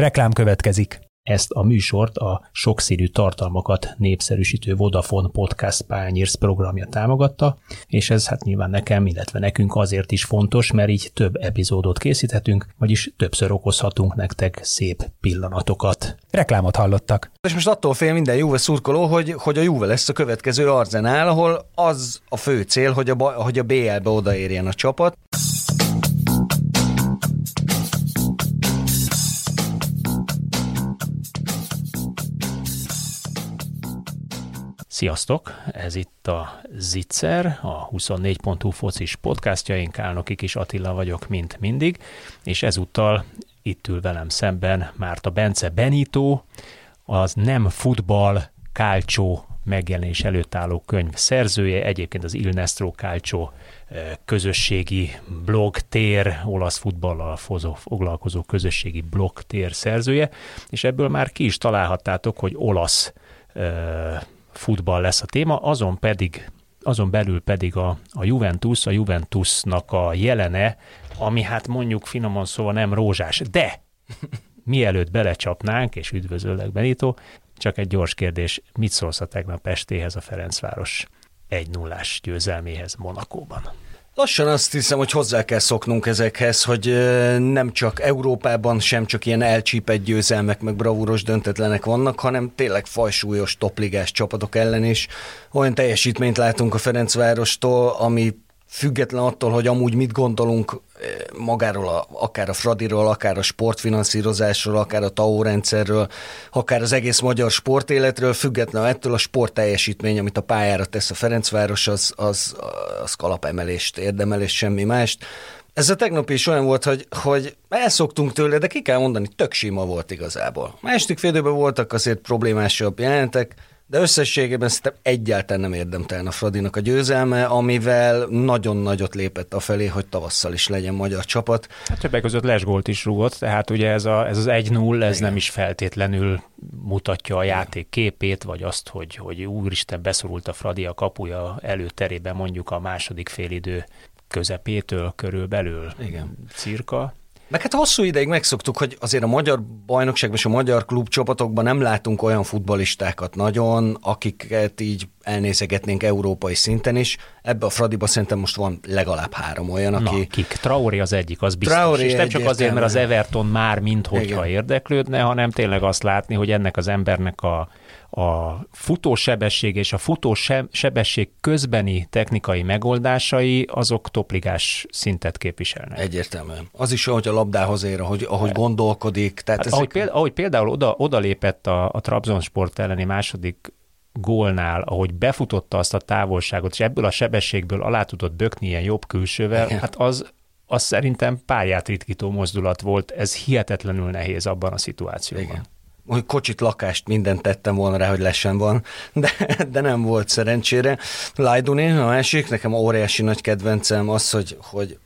Reklám következik. Ezt a műsort a sokszínű tartalmakat népszerűsítő Vodafone Podcast Pányérsz programja támogatta, és ez hát nyilván nekem, illetve nekünk azért is fontos, mert így több epizódot készíthetünk, vagyis többször okozhatunk nektek szép pillanatokat. Reklámot hallottak. És most attól fél minden Juve szurkoló, hogy, hogy a Juve lesz a következő Arzenál, ahol az a fő cél, hogy a, hogy a BL-be odaérjen a csapat. Sziasztok! Ez itt a Zitzer, a 24.hu focis podcastja, én Kálnoki Kis Attila vagyok, mint mindig, és ezúttal itt ül velem szemben Márta Bence Benito, az nem futball, kálcsó megjelenés előtt álló könyv szerzője, egyébként az Il Nestro Calcio közösségi blogtér, olasz futballal foglalkozó közösségi blogtér szerzője, és ebből már ki is találhattátok, hogy olasz futball lesz a téma, azon pedig azon belül pedig a, a Juventus, a Juventusnak a jelene, ami hát mondjuk finoman szóval nem rózsás, de mielőtt belecsapnánk, és üdvözöllek Benito, csak egy gyors kérdés, mit szólsz a tegnap estéhez a Ferencváros 1 0 győzelméhez Monakóban? Lassan azt hiszem, hogy hozzá kell szoknunk ezekhez, hogy nem csak Európában sem csak ilyen elcsípett győzelmek, meg bravúros döntetlenek vannak, hanem tényleg fajsúlyos topligás csapatok ellen is. Olyan teljesítményt látunk a Ferencvárostól, ami független attól, hogy amúgy mit gondolunk eh, magáról, a, akár a Fradiról, akár a sportfinanszírozásról, akár a TAO rendszerről, akár az egész magyar sportéletről, független ettől a sport teljesítmény, amit a pályára tesz a Ferencváros, az, az, az kalapemelést érdemel, és semmi mást. Ez a tegnap is olyan volt, hogy, hogy elszoktunk tőle, de ki kell mondani, tök sima volt igazából. Második félidőben voltak azért problémásabb jelentek, de összességében szerintem egyáltalán nem érdemtelen a Fradinak a győzelme, amivel nagyon nagyot lépett a felé, hogy tavasszal is legyen magyar csapat. Hát többek között lesgólt is rúgott, tehát ugye ez, a, ez az 1-0, ez Igen. nem is feltétlenül mutatja a játék képét, vagy azt, hogy, hogy úristen beszorult a Fradi a kapuja előterében mondjuk a második félidő közepétől körülbelül Igen. cirka. Meg hát hosszú ideig megszoktuk, hogy azért a magyar bajnokságban és a magyar klubcsapatokban nem látunk olyan futbalistákat nagyon, akiket így elnézegetnénk európai szinten is. Ebbe a Fradiba szerintem most van legalább három olyan, aki... Na, kik? Traoré az egyik, az biztos. Traoré és nem csak azért, mert az Everton már minthogyha érdeklődne, hanem tényleg azt látni, hogy ennek az embernek a a futósebesség és a futósebesség közbeni technikai megoldásai azok topligás szintet képviselnek. Egyértelműen. Az is, hogy a labdához ér, ahogy, ahogy gondolkodik. Tehát hát, ezek... ahogy, például, ahogy például oda, oda lépett a, a Trabzonsport elleni második gólnál, ahogy befutotta azt a távolságot, és ebből a sebességből alá tudott bökni ilyen jobb külsővel, Igen. hát az, az szerintem pályát ritkító mozdulat volt, ez hihetetlenül nehéz abban a szituációban. Igen hogy kocsit, lakást, mindent tettem volna rá, hogy lesen van, de, de nem volt szerencsére. Lajduni, a másik, nekem óriási nagy kedvencem az, hogy, hogy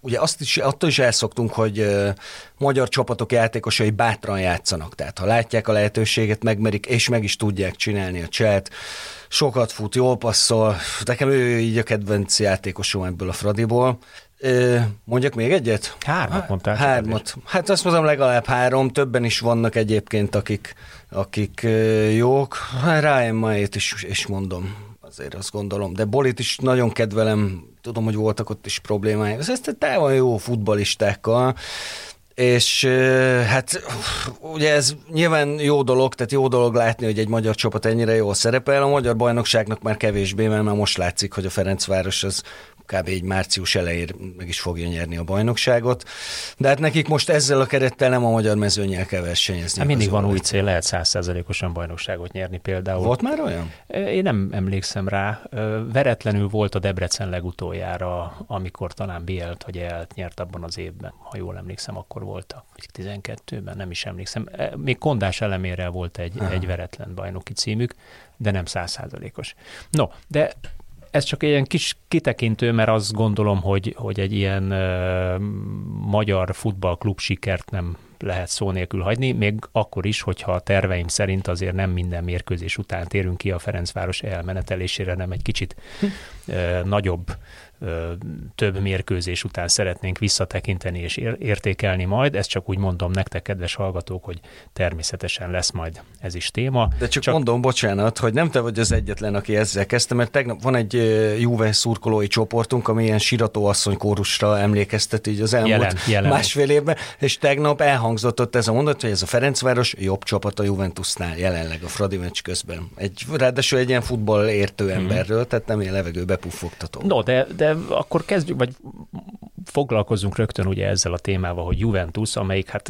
ugye azt is, attól is elszoktunk, hogy magyar csapatok játékosai bátran játszanak, tehát ha látják a lehetőséget, megmerik, és meg is tudják csinálni a cselt, sokat fut, jól passzol, nekem ő így a kedvenc játékosom ebből a Fradiból, Mondjak még egyet? Hármat mondtál. Hármat. Hát azt mondom legalább három, többen is vannak egyébként, akik, akik jók. Hát Ryan Maét is, is mondom, azért azt gondolom. De Bolit is nagyon kedvelem, tudom, hogy voltak ott is problémája. Ez te van jó futbalistákkal, és hát ugye ez nyilván jó dolog, tehát jó dolog látni, hogy egy magyar csapat ennyire jól szerepel. A magyar bajnokságnak már kevésbé, mert már most látszik, hogy a Ferencváros az kb. egy március elején meg is fogja nyerni a bajnokságot. De hát nekik most ezzel a kerettel nem a magyar mezőnyel kell versenyezni. Hát mindig van új cél, lehet százszerzelékosan bajnokságot nyerni például. Volt már olyan? Én nem emlékszem rá. Veretlenül volt a Debrecen legutoljára, amikor talán Bielt vagy Elt nyert abban az évben. Ha jól emlékszem, akkor voltak. 12-ben, nem is emlékszem. Még Kondás elemére volt egy, egy veretlen bajnoki címük, de nem százszázalékos. No, de ez csak ilyen kis kitekintő, mert azt gondolom, hogy, hogy egy ilyen uh, magyar futballklub sikert nem lehet szó nélkül hagyni, még akkor is, hogyha a terveim szerint azért nem minden mérkőzés után térünk ki a Ferencváros elmenetelésére, nem egy kicsit uh, nagyobb több mérkőzés után szeretnénk visszatekinteni és értékelni majd. Ezt csak úgy mondom nektek, kedves hallgatók, hogy természetesen lesz majd ez is téma. De csak, csak mondom, bocsánat, hogy nem te vagy az egyetlen, aki ezzel kezdte, mert tegnap van egy Juve szurkolói csoportunk, ami ilyen asszony kórusra emlékeztet így az elmúlt jelen, jelen. másfél évben, és tegnap elhangzott ott ez a mondat, hogy ez a Ferencváros jobb csapat a Juventusnál jelenleg a Fradi meccs közben. Egy, ráadásul egy ilyen futball értő mhm. emberről, mm. tehát nem ilyen levegőbe puffogtató. No, de, de akkor kezdjük, vagy foglalkozunk rögtön ugye ezzel a témával, hogy Juventus, amelyik hát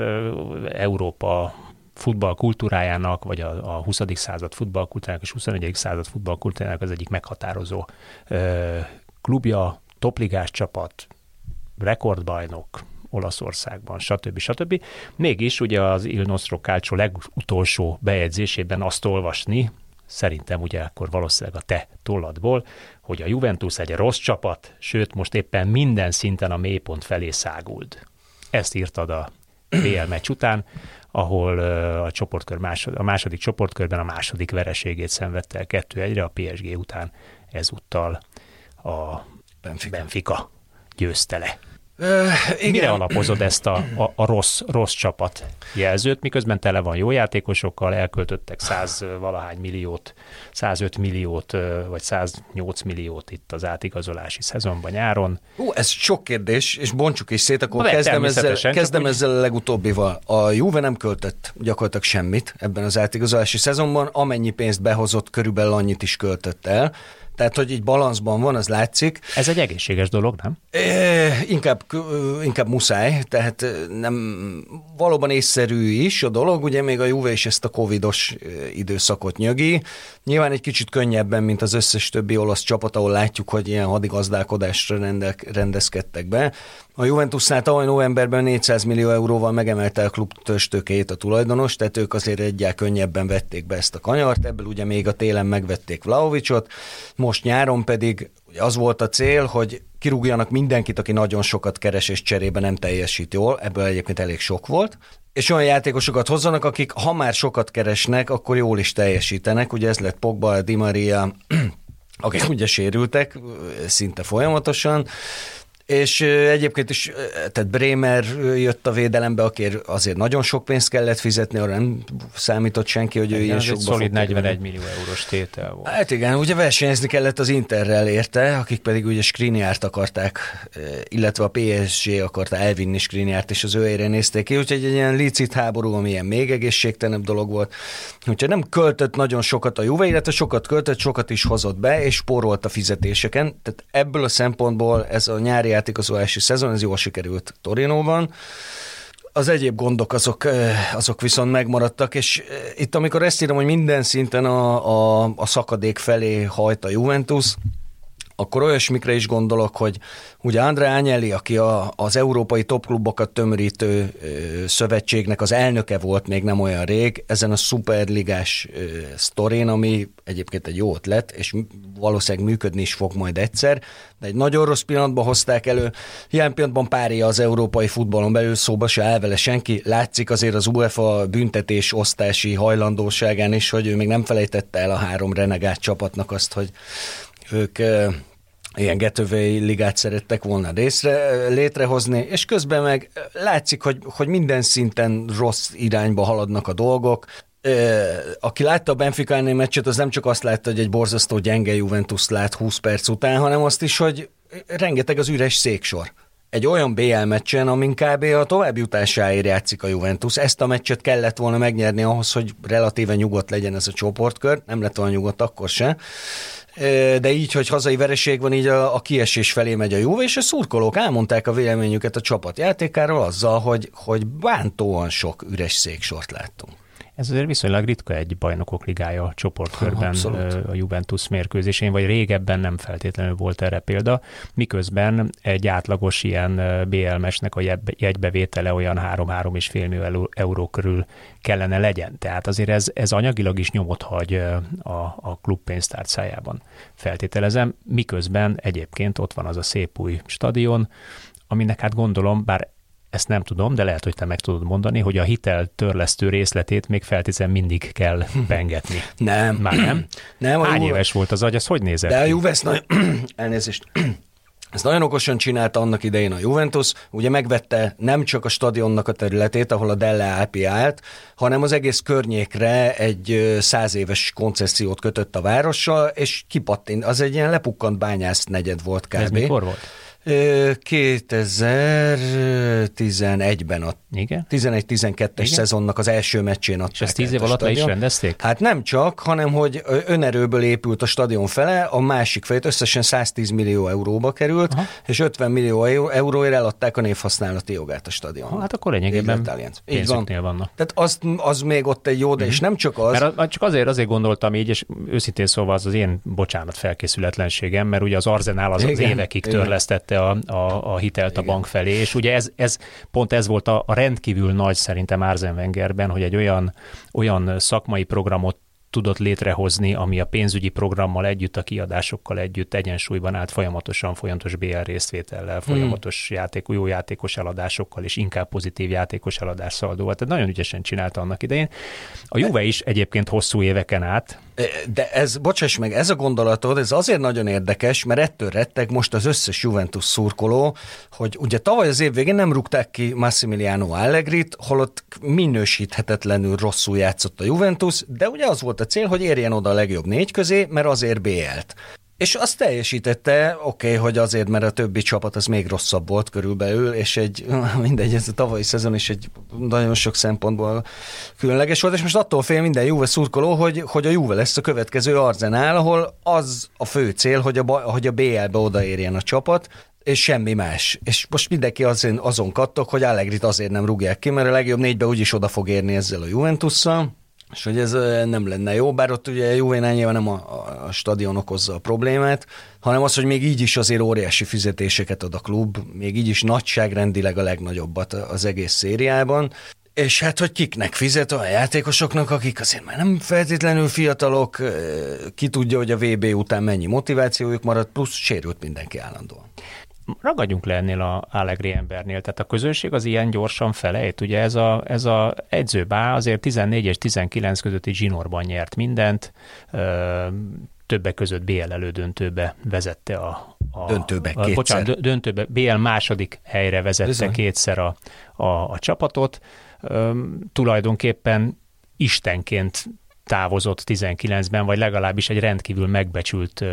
Európa futball kultúrájának, vagy a, a 20. század futballkultúrájának és 21. század futballkultúrájának az egyik meghatározó klubja, topligás csapat, rekordbajnok, Olaszországban, stb. stb. Mégis ugye az Il Nostro Calcio legutolsó bejegyzésében azt olvasni, szerintem ugye akkor valószínűleg a te tolladból, hogy a Juventus egy rossz csapat, sőt most éppen minden szinten a mélypont felé száguld. Ezt írtad a BL meccs után, ahol a, csoportkör másod, a második csoportkörben a második vereségét szenvedte el 2-1-re, a PSG után ezúttal a Benfica, Benfica győzte le. Uh, igen. Mire alapozod ezt a, a, a rossz, rossz csapat jelzőt, miközben tele van jó játékosokkal, elköltöttek 100 valahány milliót, 105 milliót, vagy 108 milliót itt az átigazolási szezonban nyáron. Ú, ez sok kérdés, és bontsuk is szét, akkor kezdem, ezzel, kezdem ezzel a legutóbbival. A Juve nem költött gyakorlatilag semmit ebben az átigazolási szezonban, amennyi pénzt behozott, körülbelül annyit is költött el. Tehát, hogy így balanszban van, az látszik. Ez egy egészséges dolog, nem? É, inkább, inkább muszáj, tehát nem valóban észszerű is a dolog, ugye még a Juve is ezt a covidos időszakot nyögi. Nyilván egy kicsit könnyebben, mint az összes többi olasz csapat, ahol látjuk, hogy ilyen hadigazdálkodásra rendel, rendezkedtek be. A Juventusnál tavaly novemberben 400 millió euróval megemelte a klub töstőkét a tulajdonos, tehát ők azért egyel könnyebben vették be ezt a kanyart, ebből ugye még a télen megvették Vlaovicsot, most nyáron pedig az volt a cél, hogy kirúgjanak mindenkit, aki nagyon sokat keres és cserébe nem teljesít jól, ebből egyébként elég sok volt, és olyan játékosokat hozzanak, akik ha már sokat keresnek, akkor jól is teljesítenek, ugye ez lett Pogba, Di Maria, akik ugye sérültek szinte folyamatosan, és egyébként is, tehát Bremer jött a védelembe, aki azért nagyon sok pénzt kellett fizetni, arra nem számított senki, hogy ő igen, ilyen sokba szolid 41 millió eurós tétel volt. Hát igen, ugye versenyezni kellett az Interrel érte, akik pedig ugye Skriniárt akarták, illetve a PSG akarta elvinni Skriniárt, és az ő nézték ki, úgyhogy egy ilyen licit háború, ami ilyen még egészségtelenebb dolog volt. Úgyhogy nem költött nagyon sokat a Juve, illetve sokat költött, sokat is hozott be, és spórolt a fizetéseken. Tehát ebből a szempontból ez a nyári játékozási szezon, ez jól sikerült Torinóban. Az egyéb gondok azok, azok viszont megmaradtak, és itt amikor ezt írom, hogy minden szinten a, a, a szakadék felé hajt a Juventus, akkor olyasmikre is gondolok, hogy ugye André Agnelli, aki a, az európai topklubokat tömörítő szövetségnek az elnöke volt még nem olyan rég, ezen a szuperligás ö, sztorén, ami egyébként egy jó ötlet, és valószínűleg működni is fog majd egyszer, de egy nagyon rossz pillanatban hozták elő. Ilyen pillanatban párja az európai futballon belül szóba se áll senki. Látszik azért az UEFA büntetés osztási hajlandóságán is, hogy ő még nem felejtette el a három renegát csapatnak azt, hogy ők ilyen getövei ligát szerettek volna részre, létrehozni, és közben meg látszik, hogy, hogy minden szinten rossz irányba haladnak a dolgok. Aki látta a Benfica elleni meccset, az nem csak azt látta, hogy egy borzasztó gyenge Juventus lát 20 perc után, hanem azt is, hogy rengeteg az üres széksor egy olyan BL meccsen, amin kb. a továbbjutásáért játszik a Juventus. Ezt a meccset kellett volna megnyerni ahhoz, hogy relatíve nyugodt legyen ez a csoportkör. Nem lett olyan nyugodt akkor se de így, hogy hazai vereség van, így a, a kiesés felé megy a Juve, és a szurkolók elmondták a véleményüket a csapat játékáról azzal, hogy, hogy bántóan sok üres széksort láttunk. Ez azért viszonylag ritka egy bajnokok ligája csoportkörben Abszolút. a Juventus mérkőzésén, vagy régebben nem feltétlenül volt erre példa, miközben egy átlagos ilyen BL mesnek a jegybevétele olyan 3-3,5 millió euró körül kellene legyen. Tehát azért ez, ez anyagilag is nyomot hagy a, a klub pénztárcájában, feltételezem, miközben egyébként ott van az a szép új stadion, aminek hát gondolom, bár ezt nem tudom, de lehet, hogy te meg tudod mondani, hogy a hitel törlesztő részletét még feltétlenül mindig kell bengetni. nem. Már nem? nem a Hány Juve... éves volt az agy, ez hogy nézett De a Juve, nagy... elnézést. Ezt nagyon okosan csinálta annak idején a Juventus, ugye megvette nem csak a stadionnak a területét, ahol a Delle Alpi állt, hanem az egész környékre egy száz éves koncesziót kötött a várossal, és kipattint. Az egy ilyen lepukkant bányász negyed volt kb. Ez mikor volt? 2011-ben a Igen? 11-12-es szezonnak az első meccsén adták És ezt tíz év alatt le is rendezték? Hát nem csak, hanem hogy önerőből épült a stadion fele, a másik fejét összesen 110 millió euróba került, Aha. és 50 millió euró- euróért eladták a névhasználati jogát a stadion. Hát akkor lényegében Így van. vannak. Tehát az, az még ott egy jó, de és nem csak az. Mert csak azért, azért gondoltam így, és őszintén szóval az az én, bocsánat, felkészületlenségem, mert ugye az Arzenál az, az évekig igen. Törlesztette a, a, a hitelt a Igen. bank felé, és ugye ez, ez pont ez volt a, a rendkívül nagy szerintem Arzen Wengerben, hogy egy olyan, olyan szakmai programot tudott létrehozni, ami a pénzügyi programmal együtt, a kiadásokkal együtt egyensúlyban állt folyamatosan, folyamatos BL részvétellel, folyamatos játék, jó játékos eladásokkal, és inkább pozitív játékos eladás szaldóval. Tehát nagyon ügyesen csinálta annak idején. A Juve is egyébként hosszú éveken át, De ez, bocsáss meg, ez a gondolatod, ez azért nagyon érdekes, mert ettől retteg most az összes Juventus szurkoló, hogy ugye tavaly az év végén nem rúgták ki Massimiliano Allegrit, holott minősíthetetlenül rosszul játszott a Juventus, de ugye az volt a cél, hogy érjen oda a legjobb négy közé, mert azért BL-t. És azt teljesítette, oké, okay, hogy azért, mert a többi csapat az még rosszabb volt körülbelül, és egy, mindegy, ez a tavalyi szezon is egy nagyon sok szempontból különleges volt, és most attól fél minden Juve szurkoló, hogy, hogy a Juve lesz a következő Arzenál, ahol az a fő cél, hogy a, hogy a BL-be odaérjen a csapat, és semmi más. És most mindenki azon, azon kattok, hogy Allegrit azért nem rúgják ki, mert a legjobb négybe úgyis oda fog érni ezzel a Juventusszal, és hogy ez nem lenne jó, bár ott ugye Juvénál nyilván nem a, a, a stadion okozza a problémát, hanem az, hogy még így is azért óriási fizetéseket ad a klub, még így is nagyságrendileg a legnagyobbat az egész szériában, és hát, hogy kiknek fizet olyan játékosoknak, akik azért már nem feltétlenül fiatalok, ki tudja, hogy a VB után mennyi motivációjuk marad, plusz sérült mindenki állandóan. Ragadjunk le ennél a Allegri embernél. Tehát a közönség az ilyen gyorsan felejt. Ugye ez a, ez a edzőbá azért 14 és 19 közötti zsinórban nyert mindent, ö, többek között BL elődöntőbe vezette a, a Döntőbe a, kétszer. Bocsánat, dö- döntőbe, BL második helyre vezette Bizony. Bizony. kétszer a, a, a csapatot. Üm, tulajdonképpen istenként távozott 19-ben, vagy legalábbis egy rendkívül megbecsült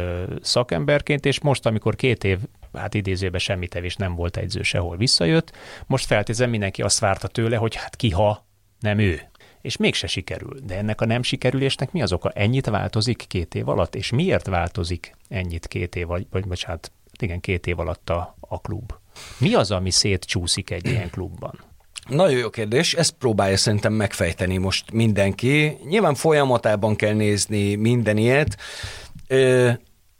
szakemberként, és most, amikor két év, hát idézőben semmi tevés nem volt egyző sehol visszajött, most feltézem mindenki azt várta tőle, hogy hát ki ha, nem ő. És mégse sikerül. De ennek a nem sikerülésnek mi az oka? Ennyit változik két év alatt? És miért változik ennyit két év, vagy, vagy bocsánat, igen, két év alatt a, a klub? Mi az, ami szétcsúszik egy ilyen klubban? Nagyon jó kérdés, ezt próbálja szerintem megfejteni most mindenki. Nyilván folyamatában kell nézni minden ilyet. Ö,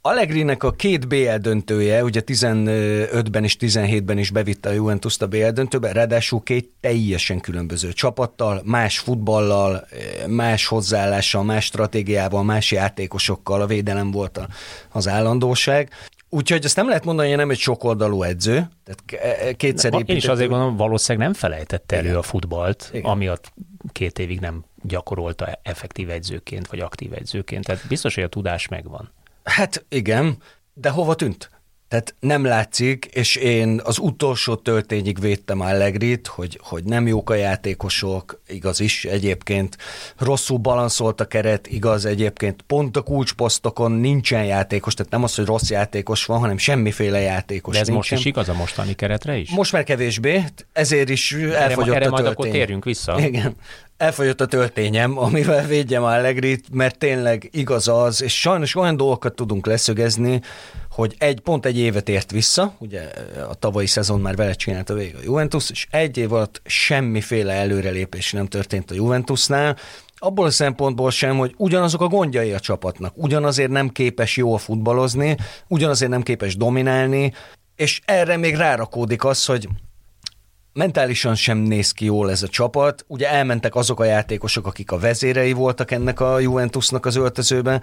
Allegrinek a két BL döntője, ugye 15-ben és 17-ben is bevitte a Juventus-t a BL döntőbe, ráadásul két teljesen különböző csapattal, más futballal, más hozzáállással, más stratégiával, más játékosokkal, a védelem volt az állandóság. Úgyhogy azt nem lehet mondani, hogy nem egy sokoldalú edző, tehát k- kétszer Én is épített- azért gondolom, valószínűleg nem felejtette elő a futballt, Igen. ami ott két évig nem gyakorolta effektív egyzőként, vagy aktív egyzőként. Tehát biztos, hogy a tudás megvan. Hát igen, de hova tűnt? Tehát nem látszik, és én az utolsó töltényig védtem Allegrit, hogy, hogy nem jók a játékosok, igaz is egyébként, rosszul balanszolt a keret, igaz egyébként, pont a kulcsposztokon nincsen játékos, tehát nem az, hogy rossz játékos van, hanem semmiféle játékos De ez nincsen. most is igaz a mostani keretre is? Most már kevésbé, ezért is erre, elfogyott erre a majd akkor térjünk vissza. Igen. Elfogyott a töltényem, amivel védjem Allegrit, mert tényleg igaz az, és sajnos olyan dolgokat tudunk leszögezni, hogy egy pont egy évet ért vissza, ugye a tavalyi szezon már vele csinálta végig a Juventus, és egy év alatt semmiféle előrelépés nem történt a Juventusnál, abból a szempontból sem, hogy ugyanazok a gondjai a csapatnak, ugyanazért nem képes jól futballozni, ugyanazért nem képes dominálni, és erre még rárakódik az, hogy mentálisan sem néz ki jól ez a csapat. Ugye elmentek azok a játékosok, akik a vezérei voltak ennek a Juventusnak az öltözőben,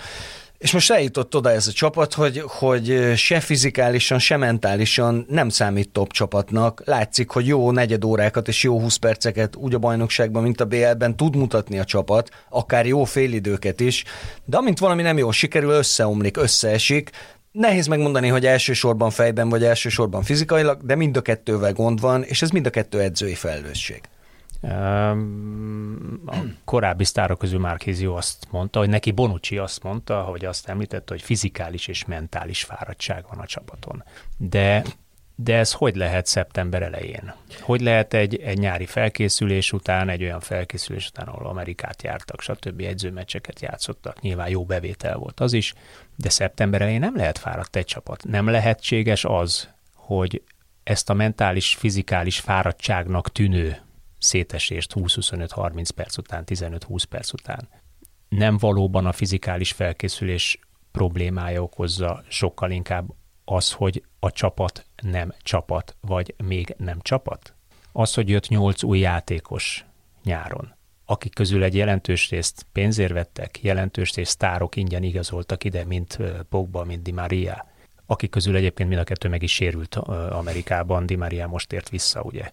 és most eljutott oda ez a csapat, hogy, hogy se fizikálisan, se mentálisan nem számít top csapatnak. Látszik, hogy jó negyed órákat és jó 20 perceket úgy a bajnokságban, mint a BL-ben tud mutatni a csapat, akár jó félidőket is, de amint valami nem jól sikerül, összeomlik, összeesik, Nehéz megmondani, hogy elsősorban fejben vagy elsősorban fizikailag, de mind a kettővel gond van, és ez mind a kettő edzői felelősség. A korábbi sztárok közül Márkézió azt mondta, hogy neki Bonucci azt mondta, hogy azt említette, hogy fizikális és mentális fáradtság van a csapaton. De de ez hogy lehet szeptember elején? Hogy lehet egy, egy nyári felkészülés után, egy olyan felkészülés után, ahol Amerikát jártak, stb. edzőmeccseket játszottak, nyilván jó bevétel volt az is, de szeptember elején nem lehet fáradt egy csapat. Nem lehetséges az, hogy ezt a mentális, fizikális fáradtságnak tűnő szétesést 20-25-30 perc után, 15-20 perc után nem valóban a fizikális felkészülés problémája okozza, sokkal inkább az, hogy a csapat nem csapat, vagy még nem csapat? Az, hogy jött nyolc új játékos nyáron, akik közül egy jelentős részt pénzért vettek, jelentős részt sztárok ingyen igazoltak ide, mint Pogba, mint Di Maria, akik közül egyébként mind a kettő meg is sérült Amerikában, Di Maria most ért vissza, ugye.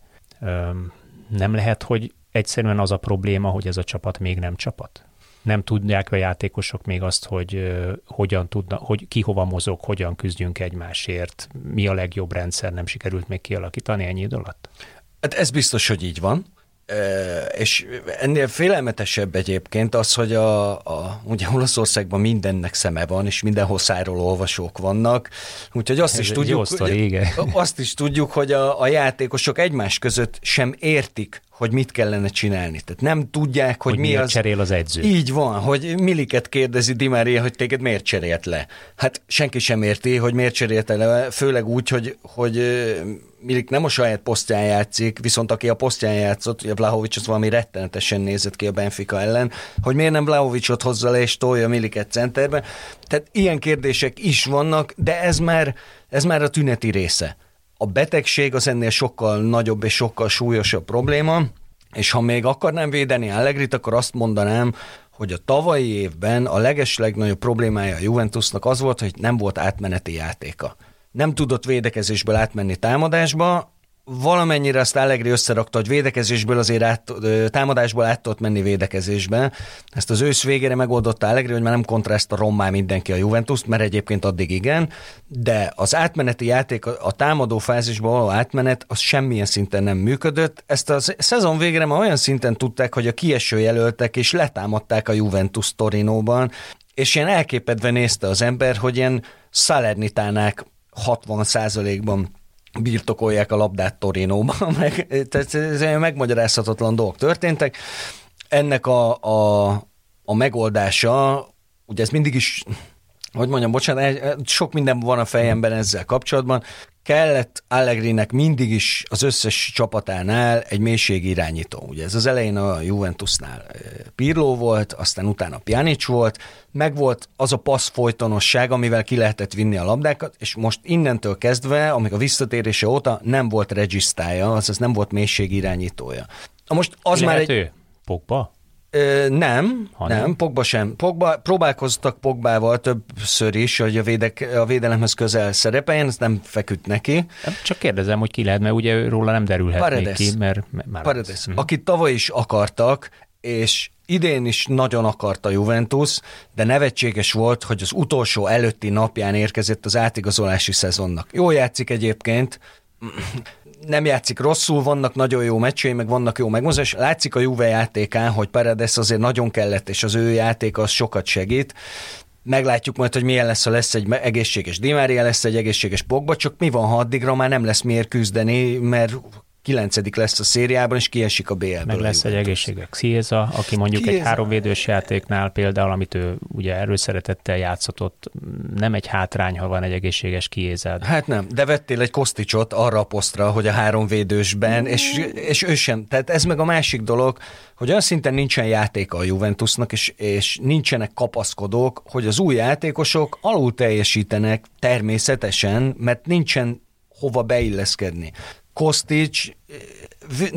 Nem lehet, hogy egyszerűen az a probléma, hogy ez a csapat még nem csapat? nem tudják a játékosok még azt, hogy hogyan tudna, hogy ki hova mozog, hogyan küzdjünk egymásért, mi a legjobb rendszer, nem sikerült még kialakítani ennyi idő alatt? Hát ez biztos, hogy így van. És ennél félelmetesebb egyébként az, hogy a, a, ugye Olaszországban mindennek szeme van, és mindenhol szájról olvasók vannak, úgyhogy azt, is tudjuk, sztori, azt is tudjuk, hogy a, a játékosok egymás között sem értik, hogy mit kellene csinálni. Tehát nem tudják, hogy, hogy mi az... cserél az edző. Így van, hogy Milliket kérdezi Di Maria, hogy téged miért cserélt le. Hát senki sem érti, hogy miért cserélt le, főleg úgy, hogy, hogy Milik nem a saját posztján játszik, viszont aki a posztján játszott, ugye Vlahovics az valami rettenetesen nézett ki a Benfica ellen, hogy miért nem Vlahovicsot hozza le és tolja Milliket centerbe. Tehát ilyen kérdések is vannak, de ez már, ez már a tüneti része. A betegség az ennél sokkal nagyobb és sokkal súlyosabb probléma, és ha még akarnám védeni Allegrit, akkor azt mondanám, hogy a tavalyi évben a legeslegnagyobb problémája a Juventusnak az volt, hogy nem volt átmeneti játéka nem tudott védekezésből átmenni támadásba, valamennyire azt Allegri összerakta, hogy védekezésből azért át, támadásból át tudott menni védekezésbe. Ezt az ősz végére megoldotta Allegri, hogy már nem a rommá mindenki a Juventus, mert egyébként addig igen, de az átmeneti játék, a támadó fázisba való átmenet, az semmilyen szinten nem működött. Ezt a szezon végére már olyan szinten tudták, hogy a kieső jelöltek és letámadták a Juventus Torinóban, és ilyen elképedve nézte az ember, hogy ilyen Salernitánák 60 százalékban birtokolják a labdát Torinóban, meg, tehát ez megmagyarázhatatlan dolgok történtek. Ennek a, a, a megoldása, ugye ez mindig is, hogy mondjam, bocsánat, sok minden van a fejemben ezzel kapcsolatban, kellett Allegrinek mindig is az összes csapatánál egy mélységirányító. Ugye ez az elején a Juventusnál Pirlo volt, aztán utána Pjanic volt, meg volt az a passz folytonosság, amivel ki lehetett vinni a labdákat, és most innentől kezdve, amíg a visszatérése óta nem volt regisztája, azaz nem volt mélységirányítója. Most az Lehet már egy... Ő? Pogba? Ö, nem, ha nem, Pogba sem. Pogba, próbálkoztak Pogbával többször is, hogy a, védek, a védelemhez közel szerepeljen, ez nem feküdt neki. Csak kérdezem, hogy ki lehet, mert ugye róla nem derülhet Paredes. ki, mert már Paredes, uh-huh. akit tavaly is akartak, és idén is nagyon akarta Juventus, de nevetséges volt, hogy az utolsó előtti napján érkezett az átigazolási szezonnak. Jó játszik egyébként, nem játszik rosszul, vannak nagyon jó meccsei, meg vannak jó megmozás. Látszik a Juve játékán, hogy Paredes azért nagyon kellett, és az ő játéka az sokat segít. Meglátjuk majd, hogy milyen lesz, ha lesz egy egészséges Dimária, lesz egy egészséges Pogba, csak mi van, ha addigra már nem lesz miért küzdeni, mert kilencedik lesz a szériában, és kiesik a BL-ből. Meg lesz egy egészséges Xieza, aki mondjuk Chiesa. egy háromvédős játéknál például, amit ő ugye erőszeretettel játszott, nem egy hátrány, ha van egy egészséges Kiézád. Hát nem, de vettél egy Kosticsot arra a posztra, hogy a háromvédősben, és, és ő sem. Tehát ez meg a másik dolog, hogy olyan szinten nincsen játéka a Juventusnak, és, és nincsenek kapaszkodók, hogy az új játékosok alul teljesítenek természetesen, mert nincsen hova beilleszkedni. Kostics,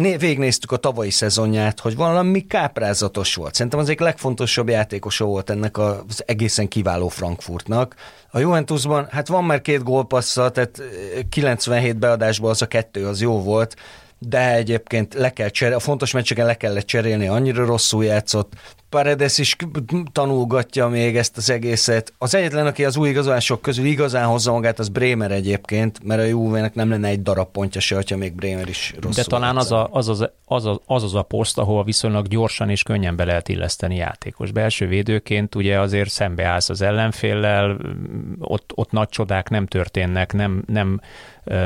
végignéztük a tavalyi szezonját, hogy valami káprázatos volt. Szerintem az egyik legfontosabb játékosa volt ennek az egészen kiváló Frankfurtnak. A Juventusban, hát van már két gólpassza, tehát 97 beadásban az a kettő az jó volt, de egyébként le kell cserélni, a fontos meccseken le kellett cserélni, annyira rosszul játszott, Paredes is tanulgatja még ezt az egészet. Az egyetlen, aki az új igazolások közül igazán hozza magát, az Bremer egyébként, mert a Juve-nek nem lenne egy darab pontja se, hogyha még Bremer is rosszul De talán az, a, az, az, az, az, az az a poszt, ahol viszonylag gyorsan és könnyen be lehet illeszteni játékos. Belső védőként ugye azért szembeállsz az ellenféllel, ott, ott nagy csodák nem történnek, nem, nem,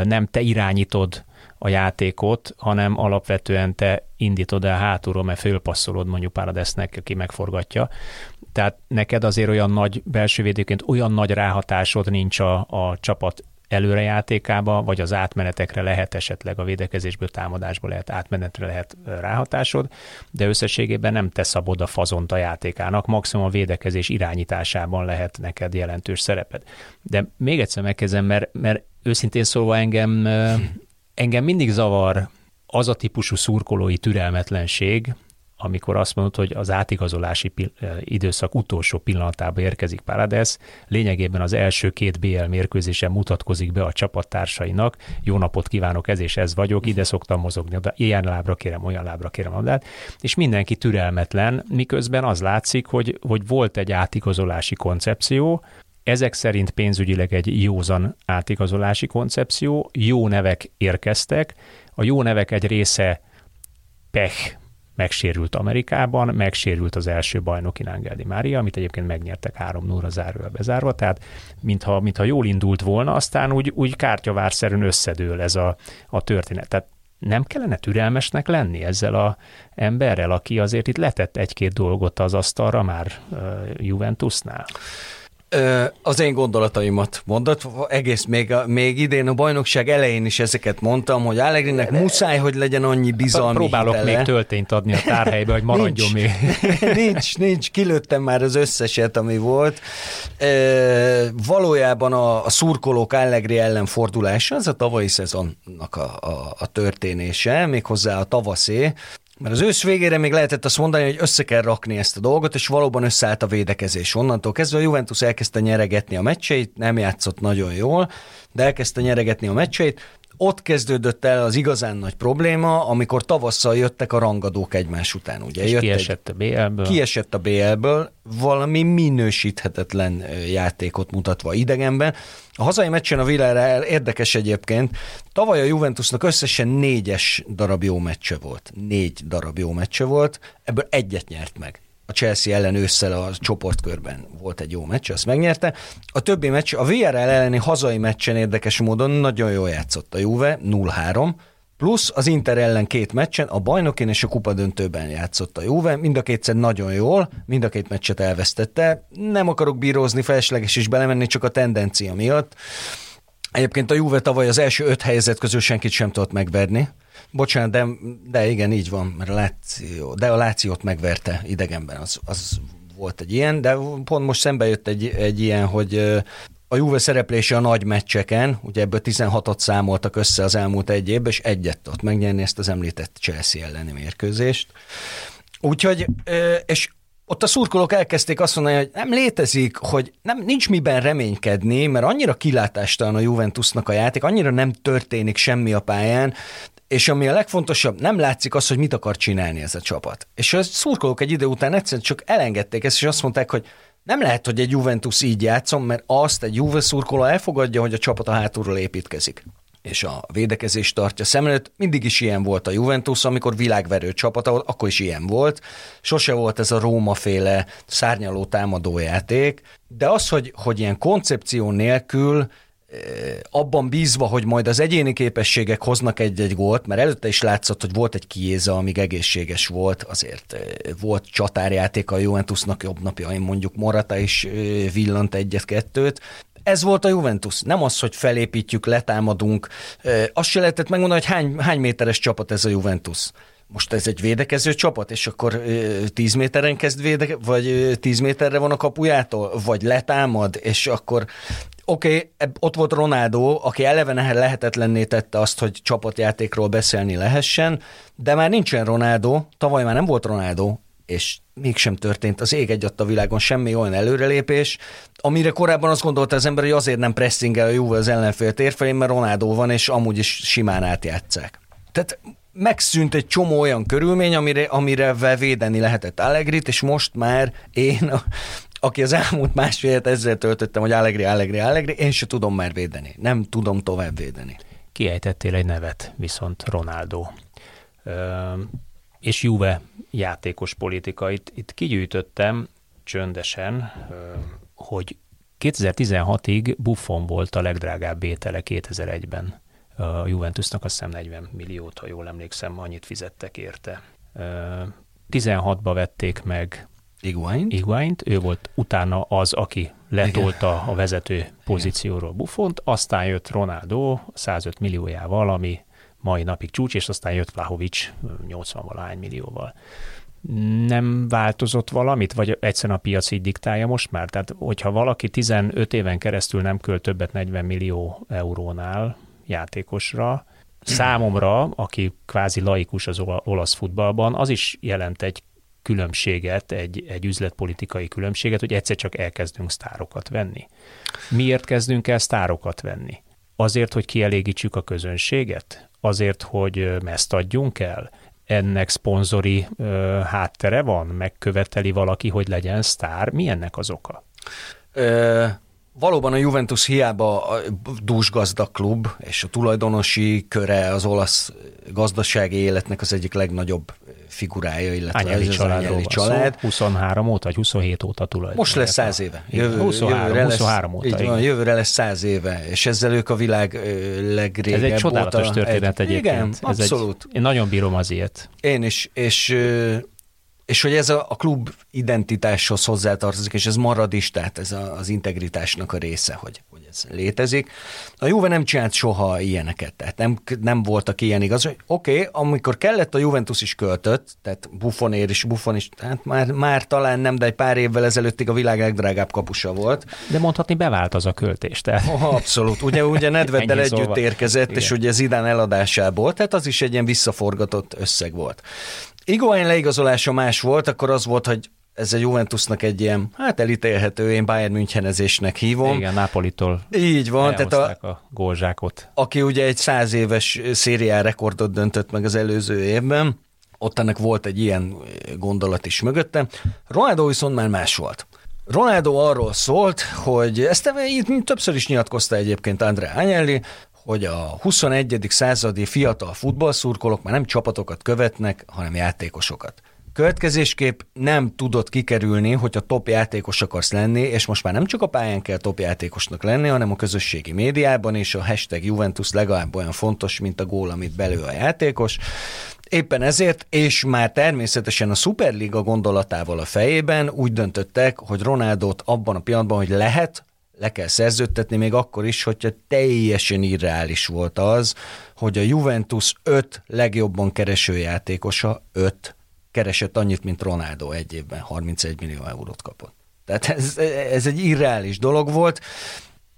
nem te irányítod a játékot, hanem alapvetően te indítod el hátulról, mert fölpasszolod mondjuk Paradesnek, aki megforgatja. Tehát neked azért olyan nagy belsővédőként olyan nagy ráhatásod nincs a, a csapat előrejátékába, vagy az átmenetekre lehet esetleg a védekezésből, támadásból lehet átmenetre lehet ráhatásod, de összességében nem te szabod a fazont a játékának, maximum a védekezés irányításában lehet neked jelentős szereped. De még egyszer megkezdem, mert, mert őszintén szólva engem engem mindig zavar az a típusú szurkolói türelmetlenség, amikor azt mondod, hogy az átigazolási időszak utolsó pillanatában érkezik Parades, lényegében az első két BL mérkőzésen mutatkozik be a csapattársainak, jó napot kívánok, ez és ez vagyok, ide szoktam mozogni, de ilyen lábra kérem, olyan lábra kérem labdát, és mindenki türelmetlen, miközben az látszik, hogy, hogy volt egy átigazolási koncepció, ezek szerint pénzügyileg egy józan átigazolási koncepció, jó nevek érkeztek, a jó nevek egy része pech megsérült Amerikában, megsérült az első bajnoki Angel Di Maria, amit egyébként megnyertek 3 0 záróval bezárva, tehát mintha, mintha jól indult volna, aztán úgy, úgy kártyavárszerűen összedől ez a, a történet. Tehát nem kellene türelmesnek lenni ezzel a emberrel, aki azért itt letett egy-két dolgot az asztalra már uh, Juventusnál? Az én gondolataimat mondott, egész még, még idén a bajnokság elején is ezeket mondtam, hogy Allegrinek muszáj, hogy legyen annyi bizalmi Próbálok hitele. még töltényt adni a tárhelybe, hogy maradjon nincs, még. nincs, nincs, kilőttem már az összeset, ami volt. Valójában a, a szurkolók Allegri ellen fordulása, az a tavalyi szezonnak a, a, a történése, méghozzá a tavaszé, mert az ősz végére még lehetett azt mondani, hogy össze kell rakni ezt a dolgot, és valóban összeállt a védekezés. Onnantól kezdve a Juventus elkezdte nyeregetni a meccseit, nem játszott nagyon jól, de elkezdte nyeregetni a meccseit, ott kezdődött el az igazán nagy probléma, amikor tavasszal jöttek a rangadók egymás után. Ugye? És Jött kiesett a BL-ből. Kiesett a BL-ből, valami minősíthetetlen játékot mutatva idegenben. A hazai meccsen a Villarreal érdekes egyébként, tavaly a Juventusnak összesen négyes darab jó meccse volt. Négy darab jó meccse volt, ebből egyet nyert meg a Chelsea ellen ősszel a csoportkörben volt egy jó meccs, azt megnyerte. A többi meccs, a VRL elleni hazai meccsen érdekes módon nagyon jól játszott a Juve, 0-3, plusz az Inter ellen két meccsen, a bajnokin és a kupa döntőben játszott a Juve, mind a kétszer nagyon jól, mind a két meccset elvesztette. Nem akarok bírózni, felesleges is belemenni, csak a tendencia miatt. Egyébként a Juve tavaly az első öt helyzet közül senkit sem tudott megverni. Bocsánat, de, de igen, így van, mert a Láció, de a Lációt megverte idegenben, az, az volt egy ilyen, de pont most szembe jött egy, egy ilyen, hogy a Juve szereplése a nagy meccseken, ugye ebből 16-ot számoltak össze az elmúlt egy évben, és egyet tudott megnyerni ezt az említett Chelsea elleni mérkőzést. Úgyhogy, és ott a szurkolók elkezdték azt mondani, hogy nem létezik, hogy nem, nincs miben reménykedni, mert annyira kilátástalan a Juventusnak a játék, annyira nem történik semmi a pályán, és ami a legfontosabb, nem látszik az, hogy mit akar csinálni ez a csapat. És a szurkolók egy idő után egyszerűen csak elengedték ezt, és azt mondták, hogy nem lehet, hogy egy Juventus így játszom, mert azt egy Juve szurkoló elfogadja, hogy a csapat a hátulról építkezik és a védekezést tartja szem előtt. Mindig is ilyen volt a Juventus, amikor világverő csapat, akkor is ilyen volt. Sose volt ez a Róma féle szárnyaló támadójáték, de az, hogy, hogy ilyen koncepció nélkül abban bízva, hogy majd az egyéni képességek hoznak egy-egy gólt, mert előtte is látszott, hogy volt egy kiéza, amíg egészséges volt, azért volt csatárjáték a Juventusnak jobb napjain, mondjuk Morata is villant egyet-kettőt, ez volt a Juventus. Nem az, hogy felépítjük, letámadunk. Azt se lehetett megmondani, hogy hány, hány méteres csapat ez a Juventus. Most ez egy védekező csapat, és akkor 10 méteren kezd védeke, vagy 10 méterre van a kapujától, vagy letámad, és akkor oké, okay, ott volt Ronaldo, aki eleve lehetetlenné tette azt, hogy csapatjátékról beszélni lehessen, de már nincsen Ronaldo, tavaly már nem volt Ronaldo, és mégsem történt az ég egy a világon semmi olyan előrelépés, amire korábban azt gondolta az ember, hogy azért nem pressingel a Juve az ellenfél térfelén, mert Ronaldo van, és amúgy is simán átjátszák. Tehát megszűnt egy csomó olyan körülmény, amire, amire védeni lehetett Allegrit, és most már én, aki az elmúlt másfél évet ezzel töltöttem, hogy Allegri, Allegri, Allegri, én se tudom már védeni. Nem tudom tovább védeni. Kiejtettél egy nevet, viszont Ronaldo. Ö, és Juve játékos politika. Itt, itt kigyűjtöttem csöndesen, hogy 2016-ig Buffon volt a legdrágább étele 2001-ben. A Juventusnak azt hiszem 40 milliót, ha jól emlékszem, annyit fizettek érte. 16-ba vették meg Iguain. Iguaint, ő volt utána az, aki letolta a vezető pozícióról Buffont, aztán jött Ronaldo 105 milliójával, ami mai napig csúcs, és aztán jött Vlahovics 80 valahány millióval. Nem változott valamit, vagy egyszerűen a piac így diktálja most már? Tehát, hogyha valaki 15 éven keresztül nem költ többet 40 millió eurónál játékosra, számomra, aki kvázi laikus az olasz futballban, az is jelent egy különbséget, egy, egy üzletpolitikai különbséget, hogy egyszer csak elkezdünk sztárokat venni. Miért kezdünk el sztárokat venni? Azért, hogy kielégítsük a közönséget? Azért, hogy meszt adjunk el? Ennek szponzori ö, háttere van? Megköveteli valaki, hogy legyen sztár? Mi ennek az oka? Ö- Valóban a Juventus hiába a dúsgazdag klub, és a tulajdonosi köre az olasz gazdasági életnek az egyik legnagyobb figurája, illetve Ányeli ez család. az család. Szó, 23 óta, vagy 27 óta tulajdon. Most lesz 100 éve. Jövő, 23, jövőre 23 lesz, óta. Így van, jövőre lesz 100 éve, és ezzel ők a világ legrégebb Ez egy csodálatos óta, történet egy, egyébként. Igen, ez abszolút. Egy, én nagyon bírom az ilyet. Én is, és és hogy ez a, a klub identitáshoz hozzátartozik, és ez marad is, tehát ez a, az integritásnak a része, hogy, hogy ez létezik. A Juve nem csinált soha ilyeneket, tehát nem, nem voltak ilyen igaz, hogy oké, okay, amikor kellett, a Juventus is költött, tehát Buffonér is, Buffon is, tehát már, már talán nem, de egy pár évvel ezelőttig a világ legdrágább kapusa volt. De mondhatni bevált az a költés. Tehát. Oh, abszolút. Ugye, ugye Nedveddel együtt szóval. érkezett, Igen. és ugye Zidane eladásából, tehát az is egy ilyen visszaforgatott összeg volt. Iguain leigazolása más volt, akkor az volt, hogy ez a Juventusnak egy ilyen, hát elítélhető, én Bayern Münchenezésnek hívom. Igen, Napolitól Így van. Tehát a, a gólzsákot. Aki ugye egy száz éves szériá rekordot döntött meg az előző évben, ott ennek volt egy ilyen gondolat is mögötte. Ronaldo viszont már más volt. Ronaldo arról szólt, hogy ezt többször is nyilatkozta egyébként André Agnelli, hogy a 21. századi fiatal futballszurkolók már nem csapatokat követnek, hanem játékosokat. Következésképp nem tudod kikerülni, hogy a top játékos akarsz lenni, és most már nem csak a pályán kell top játékosnak lenni, hanem a közösségi médiában is a hashtag Juventus legalább olyan fontos, mint a gól, amit belő a játékos. Éppen ezért, és már természetesen a Superliga gondolatával a fejében úgy döntöttek, hogy Ronaldot abban a pillanatban, hogy lehet, le kell szerződtetni, még akkor is, hogyha teljesen irreális volt az, hogy a Juventus öt legjobban kereső játékosa, öt, keresett annyit, mint Ronaldo egy évben, 31 millió eurót kapott. Tehát ez, ez egy irreális dolog volt.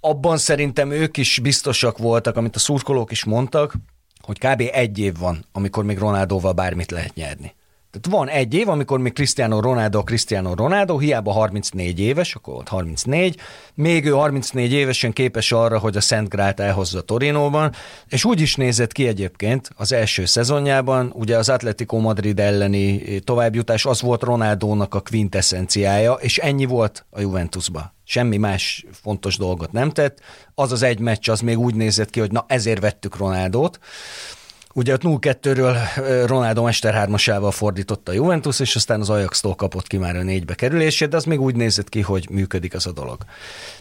Abban szerintem ők is biztosak voltak, amit a szurkolók is mondtak, hogy kb. egy év van, amikor még Ronaldóval bármit lehet nyerni. Tehát van egy év, amikor még Cristiano Ronaldo, Cristiano Ronaldo, hiába 34 éves, akkor volt 34, még ő 34 évesen képes arra, hogy a Szent Grált elhozza Torinóban, és úgy is nézett ki egyébként az első szezonjában, ugye az Atletico Madrid elleni továbbjutás az volt Ronaldónak a quintessenciája, és ennyi volt a Juventusba. Semmi más fontos dolgot nem tett. Az az egy meccs, az még úgy nézett ki, hogy na ezért vettük Ronaldót. Ugye ott 0-2-ről Ronaldo Mesterhármasával fordította a Juventus, és aztán az Ajax-tól kapott ki már a négybe kerülését, de az még úgy nézett ki, hogy működik az a dolog.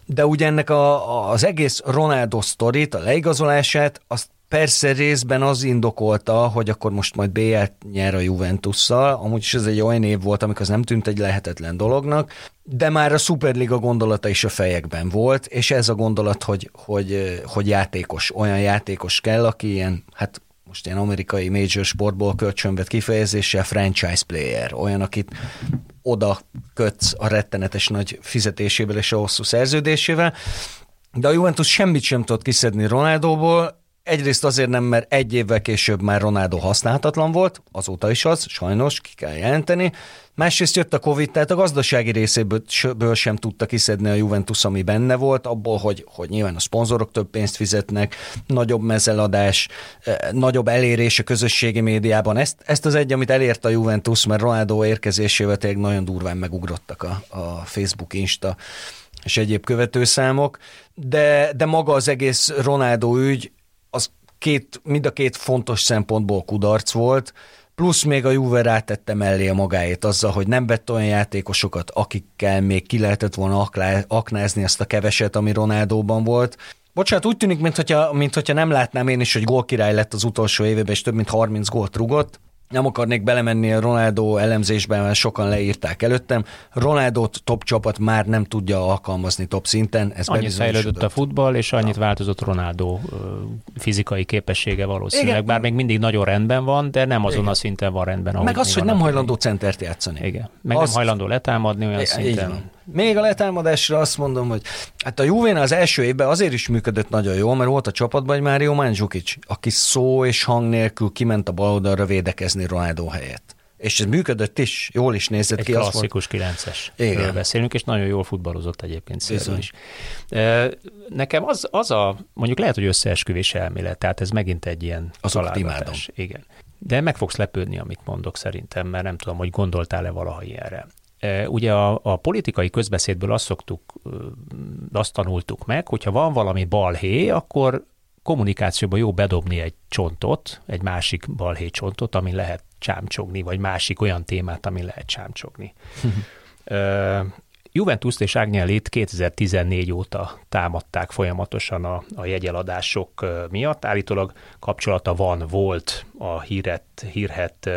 De ugye ennek a, az egész Ronaldo sztorit, a leigazolását, azt persze részben az indokolta, hogy akkor most majd BL nyer a Juventusszal, amúgy is ez egy olyan év volt, amikor az nem tűnt egy lehetetlen dolognak, de már a Superliga gondolata is a fejekben volt, és ez a gondolat, hogy, hogy, hogy játékos, olyan játékos kell, aki ilyen, hát most ilyen amerikai major sportból kölcsönvet kifejezéssel franchise player, olyan, akit oda kötsz a rettenetes nagy fizetésével és a hosszú szerződésével, de a Juventus semmit sem tudott kiszedni Ronaldóból, Egyrészt azért nem, mert egy évvel később már Ronaldo használhatatlan volt, azóta is az, sajnos, ki kell jelenteni. Másrészt jött a Covid, tehát a gazdasági részéből sem tudta kiszedni a Juventus, ami benne volt, abból, hogy, hogy nyilván a szponzorok több pénzt fizetnek, nagyobb mezeladás, eh, nagyobb elérés a közösségi médiában. Ezt, ezt az egy, amit elért a Juventus, mert Ronaldo érkezésével tényleg nagyon durván megugrottak a, a Facebook, Insta és egyéb követőszámok, de, de maga az egész Ronaldo ügy, két, mind a két fontos szempontból kudarc volt, plusz még a Juve rátette mellé a magáét azzal, hogy nem vett olyan játékosokat, akikkel még ki lehetett volna aknázni ezt a keveset, ami Ronaldóban volt. Bocsánat, úgy tűnik, mintha, mintha nem látnám én is, hogy gólkirály lett az utolsó évében, és több mint 30 gólt rugott nem akarnék belemenni a Ronaldo elemzésben, mert sokan leírták előttem. Ronaldo top csapat már nem tudja alkalmazni top szinten. Ez annyit fejlődött a futball, és annyit ja. változott Ronaldo fizikai képessége valószínűleg. Igen. Bár még mindig nagyon rendben van, de nem azon Igen. a szinten van rendben. Meg az, hogy nem hajlandó centert játszani. Igen. Meg az... nem hajlandó letámadni olyan szinten. Még a letámadásra azt mondom, hogy hát a juve az első évben azért is működött nagyon jól, mert volt a csapatban egy Mário Mandzukic, aki szó és hang nélkül kiment a bal oldalra védekezni Ronaldo helyett. És ez működött is, jól is nézett egy ki. Egy klasszikus kilences. Beszélünk, és nagyon jól futballozott egyébként szélről is. Nekem az, az a, mondjuk lehet, hogy összeesküvés elmélet, tehát ez megint egy ilyen Azokat imádom. Igen. De meg fogsz lepődni, amit mondok szerintem, mert nem tudom, hogy gondoltál-e valaha ilyenre. Ugye a, a politikai közbeszédből azt szoktuk, azt tanultuk meg, hogyha van valami balhé, akkor kommunikációban jó bedobni egy csontot, egy másik balhé csontot, ami lehet csámcsogni, vagy másik olyan témát, ami lehet csámcsogni. Juventus és Agnellit 2014 óta támadták folyamatosan a, a jegyeladások miatt. Állítólag kapcsolata van, volt a híret, hírhet,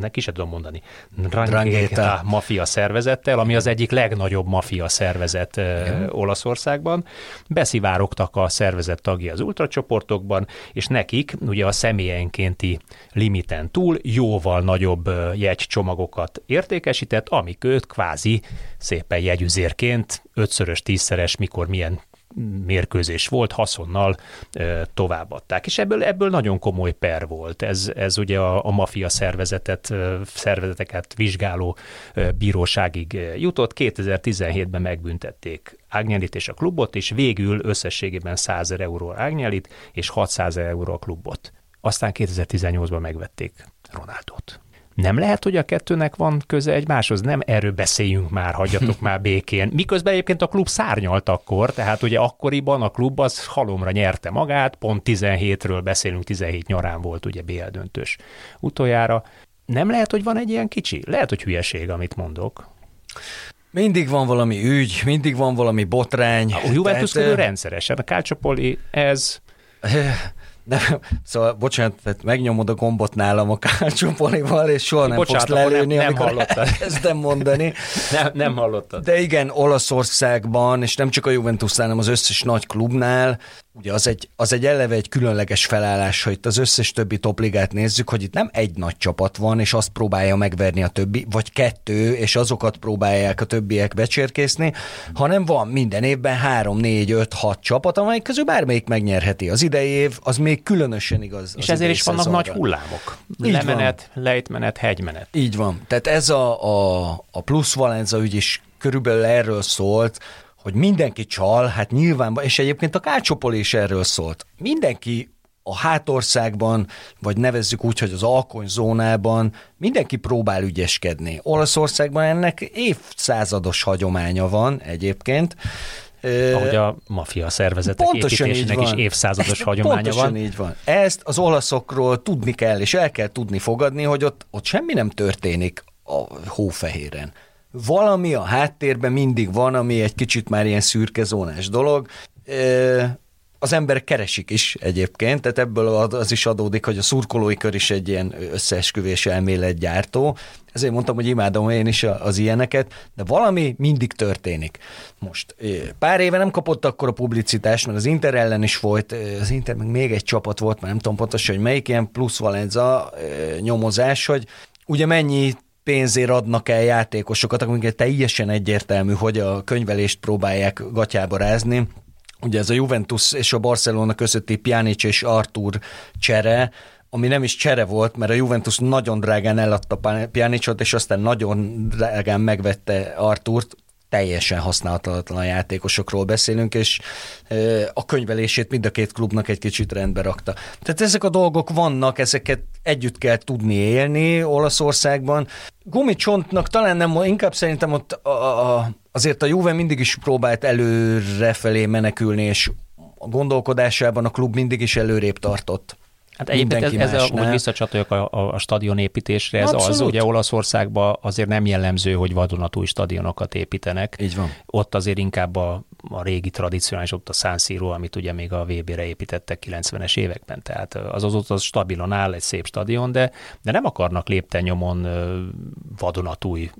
nek is tudom mondani, Drangheta mafia szervezettel, ami az egyik legnagyobb mafia szervezet Igen. Olaszországban. Beszivárogtak a szervezet tagja az ultracsoportokban, és nekik ugye a személyenkénti limiten túl jóval nagyobb jegycsomagokat értékesített, amik őt kvázi szépen jegyüzérként ötszörös, tízszeres, mikor milyen mérkőzés volt, haszonnal továbbadták. És ebből, ebből nagyon komoly per volt. Ez, ez ugye a, a mafia szervezetet, szervezeteket vizsgáló bíróságig jutott. 2017-ben megbüntették Ágnyelit és a klubot, és végül összességében 100 euró Ágnelit, és 600 euró a klubot. Aztán 2018-ban megvették Ronaldot. Nem lehet, hogy a kettőnek van köze egymáshoz? Nem erről beszéljünk már, hagyjatok már békén. Miközben egyébként a klub szárnyalt akkor, tehát ugye akkoriban a klub az halomra nyerte magát, pont 17-ről beszélünk, 17 nyarán volt ugye BL döntős utoljára. Nem lehet, hogy van egy ilyen kicsi? Lehet, hogy hülyeség, amit mondok. Mindig van valami ügy, mindig van valami botrány. A Juventus tehát, rendszeresen. A Calciopoli ez de, szóval, bocsánat, tehát megnyomod a gombot nálam a kárcsopolival, és soha nem bocsánat, fogsz lelőni, nem, nem amikor elkezdem mondani. nem, nem hallottad. De igen, Olaszországban, és nem csak a Juventusnál, hanem az összes nagy klubnál, ugye az egy, az egy eleve egy különleges felállás, hogy itt az összes többi topligát nézzük, hogy itt nem egy nagy csapat van, és azt próbálja megverni a többi, vagy kettő, és azokat próbálják a többiek becsérkészni, hanem van minden évben három, négy, öt, hat csapat, amelyik közül bármelyik megnyerheti. Az idei év, az még különösen igaz. És ezért is vannak nagy hullámok. Így Lemenet, van. lejtmenet, hegymenet. Így van. Tehát ez a, a, a plusz Valenza ügy is körülbelül erről szólt, hogy mindenki csal, hát nyilván, és egyébként a Kácsopol is erről szólt. Mindenki a hátországban, vagy nevezzük úgy, hogy az alkonyzónában mindenki próbál ügyeskedni. Olaszországban ennek évszázados hagyománya van egyébként, ahogy a mafia szervezetek pontosan építésének is évszázados Ezt hagyománya pontosan van. így van. Ezt az olaszokról tudni kell, és el kell tudni fogadni, hogy ott, ott semmi nem történik a hófehéren valami a háttérben mindig van, ami egy kicsit már ilyen szürkezónás dolog. Az emberek keresik is egyébként, tehát ebből az is adódik, hogy a szurkolói kör is egy ilyen összeesküvés elméletgyártó. Ezért mondtam, hogy imádom én is az ilyeneket, de valami mindig történik. Most pár éve nem kapott akkor a publicitást, mert az Inter ellen is volt, az Inter meg még egy csapat volt, mert nem tudom pontosan, hogy melyik ilyen plusz Valenza nyomozás, hogy ugye mennyi pénzért adnak el játékosokat, amiket teljesen egyértelmű, hogy a könyvelést próbálják gatyába rázni, ugye ez a Juventus és a Barcelona közötti Pjanic és Artur csere, ami nem is csere volt, mert a Juventus nagyon drágán eladta Pjanicot, és aztán nagyon drágán megvette Arturt, teljesen használhatatlan játékosokról beszélünk, és a könyvelését mind a két klubnak egy kicsit rendbe rakta. Tehát ezek a dolgok vannak, ezeket együtt kell tudni élni Olaszországban. Gumicsontnak talán nem, inkább szerintem ott a, a, azért a Juve mindig is próbált előre felé menekülni, és a gondolkodásában a klub mindig is előrébb tartott. Hát egyébként ez, ez a, hogy visszacsatoljak a, a, a stadion építésre, ez Abszolút. az, ugye Olaszországban azért nem jellemző, hogy vadonatúj stadionokat építenek. Így van. Ott azért inkább a, a régi tradicionális, ott a San Siro, amit ugye még a VB-re építettek 90-es években, tehát az az ott az stabilan áll, egy szép stadion, de, de nem akarnak lépten nyomon vadonatúj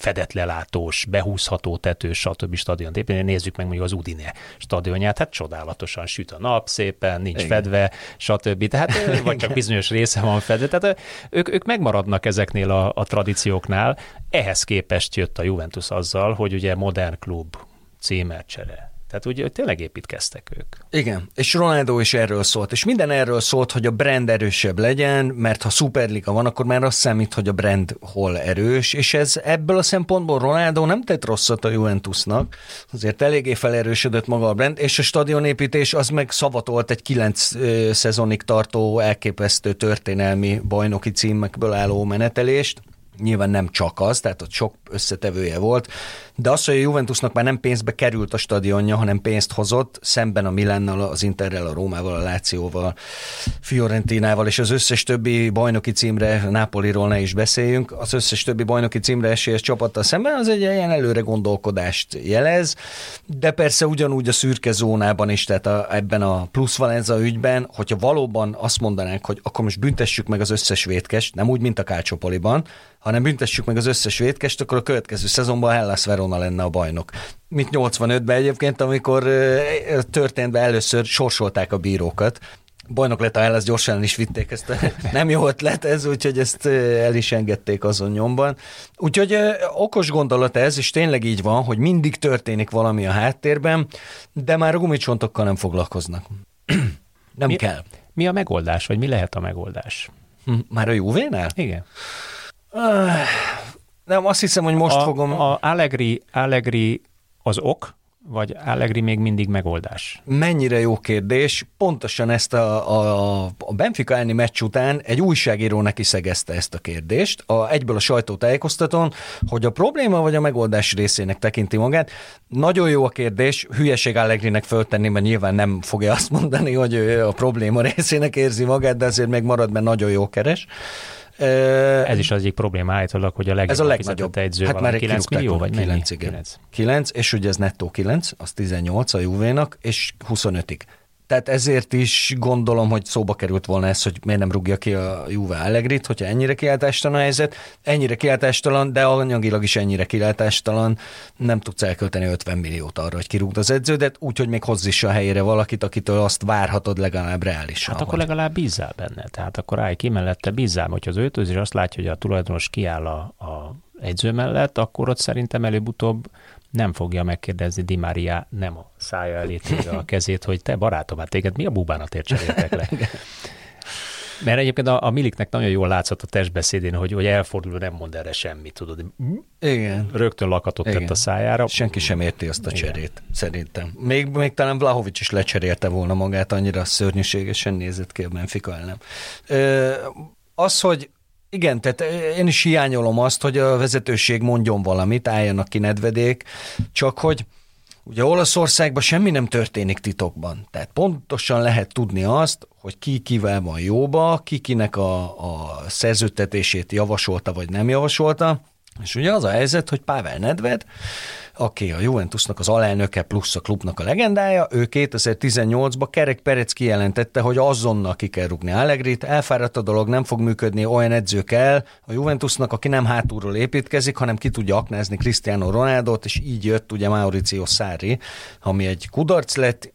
fedetlelátós, behúzható tetős, stb. stadiont építeni. Nézzük meg mondjuk az Udine stadionját, hát csodálatosan süt a nap, szépen, nincs Igen. fedve, stb. Tehát, vagy csak bizonyos része van fedve. Tehát ők, ők megmaradnak ezeknél a, a tradícióknál. Ehhez képest jött a Juventus azzal, hogy ugye modern klub, címercsere, tehát ugye tényleg építkeztek ők. Igen, és Ronaldo is erről szólt, és minden erről szólt, hogy a brand erősebb legyen, mert ha Superliga van, akkor már azt számít, hogy a brand hol erős, és ez ebből a szempontból Ronaldo nem tett rosszat a Juventusnak, azért eléggé felerősödött maga a brand, és a stadionépítés az meg szavatolt egy kilenc szezonig tartó elképesztő történelmi bajnoki címekből álló menetelést, nyilván nem csak az, tehát ott sok összetevője volt, de az, hogy a Juventusnak már nem pénzbe került a stadionja, hanem pénzt hozott, szemben a Milánnal, az Interrel, a Rómával, a Lációval, Fiorentinával és az összes többi bajnoki címre, Nápoliról ne is beszéljünk, az összes többi bajnoki címre esélyes csapattal szemben, az egy ilyen előre gondolkodást jelez, de persze ugyanúgy a szürke zónában is, tehát a, ebben a plusz Valenza ügyben, hogyha valóban azt mondanánk, hogy akkor most büntessük meg az összes vétkest, nem úgy, mint a Kácsopoliban, hanem büntessük meg az összes vétkest, akkor a következő szezonban Hellas Verona lenne a bajnok. Mint 85-ben egyébként, amikor történt be először, sorsolták a bírókat, bajnok lett a Hellas, gyorsan is vitték ezt. Nem jó ötlet ez, úgyhogy ezt el is engedték azon nyomban. Úgyhogy okos gondolat ez, és tényleg így van, hogy mindig történik valami a háttérben, de már a gumicsontokkal nem foglalkoznak. nem mi, kell. Mi a megoldás, vagy mi lehet a megoldás? Hm, már a Juvénál? Igen. Nem, azt hiszem, hogy most a, fogom... A Allegri, Allegri az ok, vagy Allegri még mindig megoldás? Mennyire jó kérdés. Pontosan ezt a, a, a Benfica elleni meccs után egy újságíró neki szegezte ezt a kérdést, a, egyből a sajtótájékoztatón, hogy a probléma vagy a megoldás részének tekinti magát. Nagyon jó a kérdés, hülyeség Allegrinek föltenni, mert nyilván nem fogja azt mondani, hogy ő a probléma részének érzi magát, de azért még marad, mert nagyon jó keres. Ez is az egyik probléma állítólag, hogy a legnagyobb, ez a legnagyobb edző hát már 9 millió, vagy 9, igen. 9. 9, és ugye ez nettó 9, az 18 a Juvénak, és 25-ig. Tehát ezért is gondolom, hogy szóba került volna ez, hogy miért nem rúgja ki a Juve Allegrit, hogyha ennyire kiáltástalan a helyzet. Ennyire kiáltástalan, de anyagilag is ennyire kiáltástalan. Nem tudsz elkölteni 50 milliót arra, hogy kirúgd az edződet, úgyhogy még hozz is a helyére valakit, akitől azt várhatod legalább reálisan. Hát akkor legalább bízzál benne. Tehát akkor állj ki mellette, bízzál, hogyha az öltözés azt látja, hogy a tulajdonos kiáll a, a edző mellett, akkor ott szerintem előbb-utóbb nem fogja megkérdezni Di Maria, nem a szája elé a kezét, hogy te barátom, hát téged mi a bubánatért cseréltek le? Mert egyébként a, a Miliknek nagyon jól látszott a testbeszédén, hogy, hogy elfordul, nem mond erre semmit, tudod. Igen. Rögtön lakatot Igen. tett a szájára. Senki sem érti azt a cserét, Igen. szerintem. Még, még talán Vlahovics is lecserélte volna magát, annyira szörnyűségesen nézett ki a Benfica ellen. Ö, az, hogy igen, tehát én is hiányolom azt, hogy a vezetőség mondjon valamit, álljanak ki nedvedék, csak hogy ugye Olaszországban semmi nem történik titokban. Tehát pontosan lehet tudni azt, hogy ki kivel van jóba, ki kinek a, a szerződtetését javasolta vagy nem javasolta, és ugye az a helyzet, hogy Pável Nedved aki a Juventusnak az alelnöke plusz a klubnak a legendája, ő 2018-ban Kerek Perec kijelentette, hogy azonnal ki kell rúgni Allegrit, elfáradt a dolog, nem fog működni, olyan edző kell a Juventusnak, aki nem hátulról építkezik, hanem ki tudja aknázni Cristiano Ronaldo-t, és így jött ugye Mauricio Sarri, ami egy kudarc lett,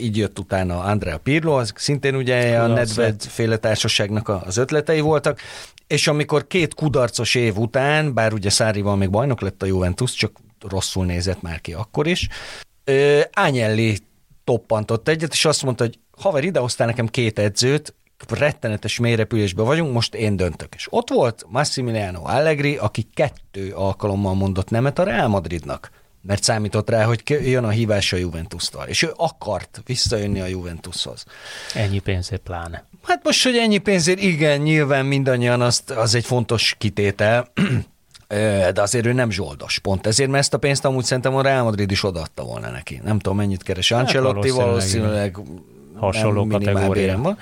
így jött utána Andrea Pirlo, az szintén ugye a Nedved féle társaságnak az ötletei voltak, és amikor két kudarcos év után, bár ugye Szárival még bajnok lett a Juventus, csak rosszul nézett már ki akkor is. Ányelli toppantott egyet, és azt mondta, hogy haver, idehoztál nekem két edzőt, rettenetes mélyrepülésben vagyunk, most én döntök. És ott volt Massimiliano Allegri, aki kettő alkalommal mondott nemet a Real Madridnak mert számított rá, hogy jön a hívás a Juventus-tól, és ő akart visszajönni a Juventushoz. Ennyi pénzért pláne. Hát most, hogy ennyi pénzért, igen, nyilván mindannyian azt, az egy fontos kitétel, de azért ő nem zsoldos. Pont ezért, mert ezt a pénzt amúgy szerintem a Real Madrid is odaadta volna neki. Nem tudom, mennyit keres hát Ancelotti, hát valószínűleg, valószínűleg hasonló kategória. Van.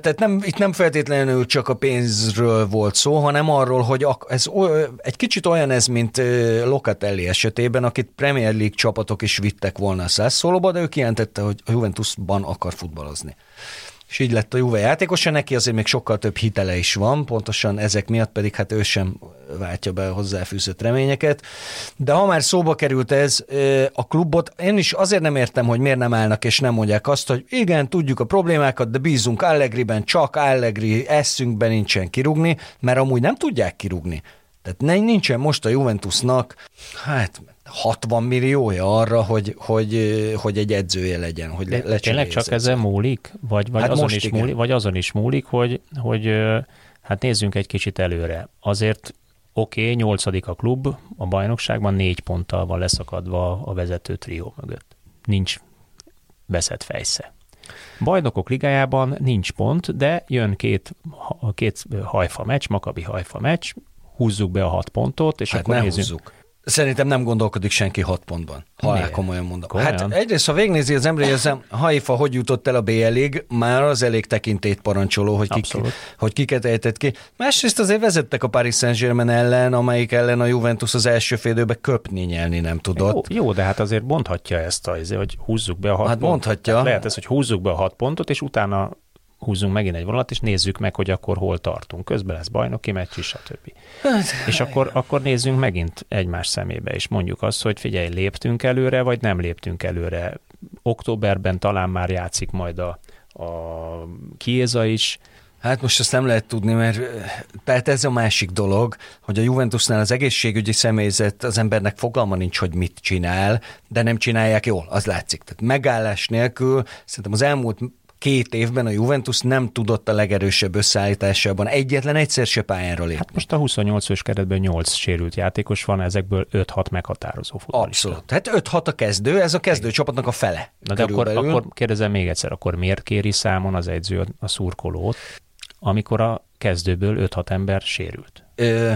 Tehát nem, itt nem feltétlenül csak a pénzről volt szó, hanem arról, hogy ez egy kicsit olyan ez, mint Locatelli esetében, akit Premier League csapatok is vittek volna a Sassuolo-ba, de ő kijelentette, hogy a Juventusban akar futballozni és így lett a Juve játékosa, neki azért még sokkal több hitele is van, pontosan ezek miatt pedig hát ő sem váltja be a hozzáfűzött reményeket. De ha már szóba került ez a klubot, én is azért nem értem, hogy miért nem állnak és nem mondják azt, hogy igen, tudjuk a problémákat, de bízunk Allegriben, csak Allegri eszünkben nincsen kirugni, mert amúgy nem tudják kirugni. Tehát nincsen most a Juventusnak, hát 60 milliója arra, hogy, hogy, hogy egy edzője legyen, hogy le, le Tényleg csak ezen múlik? Vagy, vagy, hát azon is múlik, vagy azon is múlik, hogy, hogy hát nézzünk egy kicsit előre. Azért oké, okay, nyolcadik a klub, a bajnokságban négy ponttal van leszakadva a vezető trió mögött. Nincs veszett fejsze. Bajnokok ligájában nincs pont, de jön két, két hajfa meccs, Makabi hajfa meccs, húzzuk be a hat pontot, és hát akkor nézzük. Húzzuk. Szerintem nem gondolkodik senki hat pontban, ha el komolyan mondom. Komolyan? Hát egyrészt, ha végnézi az ember, a Haifa hogy jutott el a b lig már az elég tekintét parancsoló, hogy, kik, hogy kiket ejtett ki. Másrészt azért vezettek a Paris Saint-Germain ellen, amelyik ellen a Juventus az első félidőben köpni, nyelni nem tudott. Jó, jó, de hát azért mondhatja ezt, azért, hogy húzzuk be a hat hát pontot. mondhatja. Hát lehet ez, hogy húzzuk be a hat pontot, és utána húzzunk megint egy vonalat, és nézzük meg, hogy akkor hol tartunk. Közben lesz bajnoki meccs is, stb. Hát, és akkor, akkor nézzünk megint egymás szemébe, és mondjuk azt, hogy figyelj, léptünk előre, vagy nem léptünk előre. Októberben talán már játszik majd a, a Kieza is, Hát most azt nem lehet tudni, mert tehát ez a másik dolog, hogy a Juventusnál az egészségügyi személyzet az embernek fogalma nincs, hogy mit csinál, de nem csinálják jól, az látszik. Tehát megállás nélkül szerintem az elmúlt két évben a Juventus nem tudott a legerősebb összeállításában egyetlen egyszer se pályára lépni. Hát most a 28 os keretben 8 sérült játékos van, ezekből 5-6 meghatározó futballista. Abszolút. Hát 5-6 a kezdő, ez a kezdő csapatnak a fele. Na de akkor, akkor kérdezem még egyszer, akkor miért kéri számon az edző a szurkolót, amikor a kezdőből 5-6 ember sérült? Ö,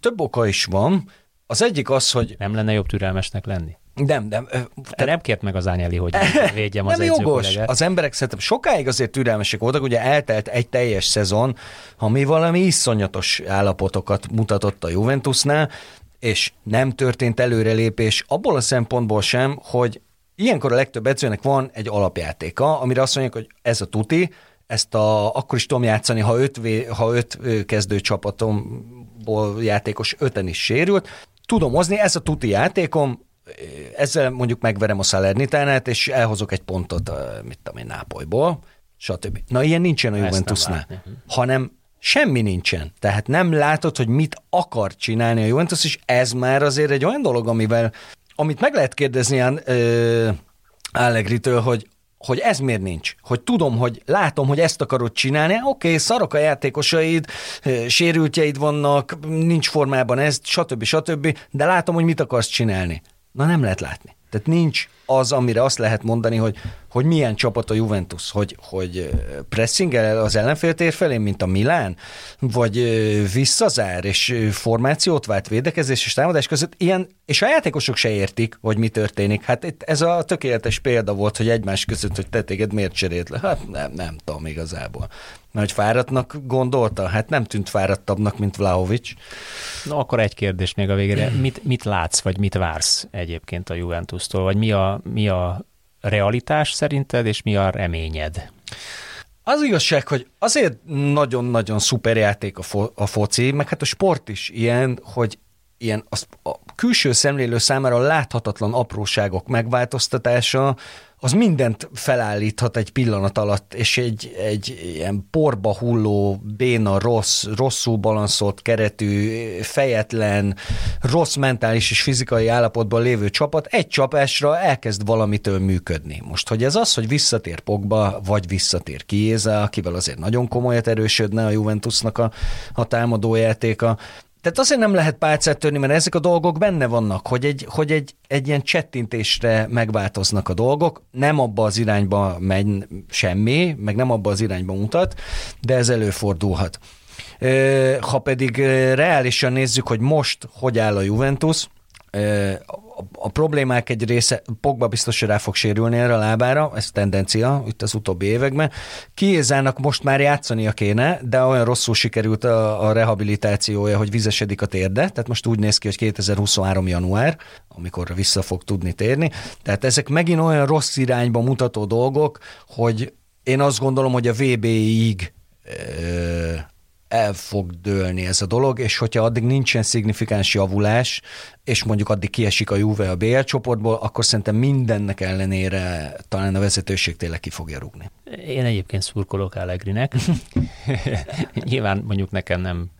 több oka is van. Az egyik az, hogy... Nem lenne jobb türelmesnek lenni? Nem, nem. Te nem kért meg az Ányeli, hogy védjem az Nem jogos. Az emberek szerintem sokáig azért türelmesek voltak, ugye eltelt egy teljes szezon, ami valami iszonyatos állapotokat mutatott a Juventusnál, és nem történt előrelépés abból a szempontból sem, hogy ilyenkor a legtöbb edzőnek van egy alapjátéka, amire azt mondják, hogy ez a tuti, ezt a, akkor is tudom játszani, ha öt, ha öt kezdő csapatomból játékos öten is sérült, tudom hozni, ez a tuti játékom, ezzel mondjuk megverem a Salernitánát, és elhozok egy pontot, mit tudom én, Nápolyból, stb. Na, ilyen nincsen a Juventusnál, hm. hanem semmi nincsen. Tehát nem látod, hogy mit akar csinálni a Juventus, és ez már azért egy olyan dolog, amivel, amit meg lehet kérdezni ilyen Allegri-től, hogy hogy ez miért nincs. Hogy tudom, hogy látom, hogy ezt akarod csinálni, oké, okay, szarok a játékosaid, sérültjeid vannak, nincs formában ez, stb. stb. De látom, hogy mit akarsz csinálni. Na nem lehet látni. Tehát nincs az, amire azt lehet mondani, hogy, hogy milyen csapat a Juventus, hogy, hogy pressingel az ellenféltér felé, mint a Milán, vagy visszazár, és formációt vált védekezés és támadás között, ilyen, és a játékosok se értik, hogy mi történik. Hát itt ez a tökéletes példa volt, hogy egymás között, hogy te téged miért cserélt le. Hát nem, nem tudom igazából. Hogy fáradtnak gondolta? Hát nem tűnt fáradtabbnak, mint Vlaovic. No, akkor egy kérdés még a végére. Mit, mit látsz, vagy mit vársz egyébként a Juventus-tól? Vagy mi a, mi a realitás szerinted, és mi a reményed? Az igazság, hogy azért nagyon-nagyon szuper játék a, fo- a foci, meg hát a sport is ilyen, hogy ilyen a külső szemlélő számára láthatatlan apróságok megváltoztatása, az mindent felállíthat egy pillanat alatt, és egy, egy ilyen porba hulló, béna, rossz, rosszul balanszolt keretű, fejetlen, rossz mentális és fizikai állapotban lévő csapat egy csapásra elkezd valamitől működni. Most, hogy ez az, hogy visszatér Pogba, vagy visszatér Kiéza, akivel azért nagyon komolyat erősödne a Juventusnak a, a támadójátéka, tehát azért nem lehet pálcát törni, mert ezek a dolgok benne vannak, hogy egy, hogy egy, egy ilyen csettintésre megváltoznak a dolgok, nem abba az irányba megy semmi, meg nem abba az irányba mutat, de ez előfordulhat. Ha pedig reálisan nézzük, hogy most hogy áll a Juventus, a problémák egy része, Pogba biztos, hogy rá fog sérülni erre a lábára, ez tendencia itt az utóbbi években. Kiézának most már játszania kéne, de olyan rosszul sikerült a, a rehabilitációja, hogy vizesedik a térde, tehát most úgy néz ki, hogy 2023. január, amikor vissza fog tudni térni. Tehát ezek megint olyan rossz irányba mutató dolgok, hogy én azt gondolom, hogy a VB-ig el fog dőlni ez a dolog, és hogyha addig nincsen szignifikáns javulás, és mondjuk addig kiesik a Juve a BL csoportból, akkor szerintem mindennek ellenére talán a vezetőség tényleg ki fogja rúgni. Én egyébként szurkolok Allegrinek. Nyilván mondjuk nekem nem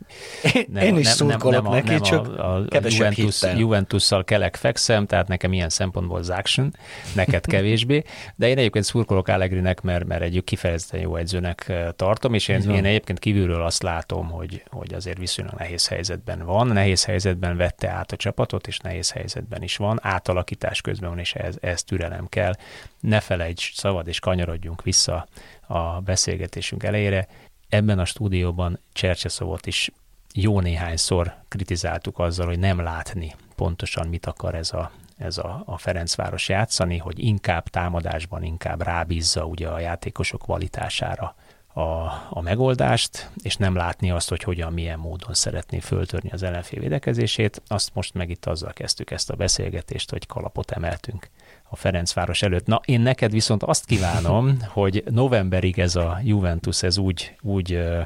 nem, Én is nem, szurkolok nem, nem neki, nem csak a, a, a Juventus, Juventusszal kelek fekszem, tehát nekem ilyen szempontból action, neked kevésbé, de én egyébként szurkolok Allegrinek, mert, mert egy kifejezetten jó edzőnek tartom, és én, én egyébként kívülről azt látom, hogy, hogy azért viszonylag nehéz helyzetben van, nehéz helyzetben vette át a csapatot, és nehéz helyzetben is van, átalakítás közben van, és ez, ez türelem kell. Ne felejts, szabad és kanyarodjunk vissza a beszélgetésünk elejére, ebben a stúdióban Csercseszovot is jó néhányszor kritizáltuk azzal, hogy nem látni pontosan mit akar ez a, ez a, a Ferencváros játszani, hogy inkább támadásban, inkább rábízza ugye a játékosok kvalitására a, a megoldást, és nem látni azt, hogy hogyan, milyen módon szeretné föltörni az ellenfél védekezését. Azt most meg itt azzal kezdtük ezt a beszélgetést, hogy kalapot emeltünk a Ferencváros előtt. Na, én neked viszont azt kívánom, hogy novemberig ez a Juventus ez úgy, úgy ö,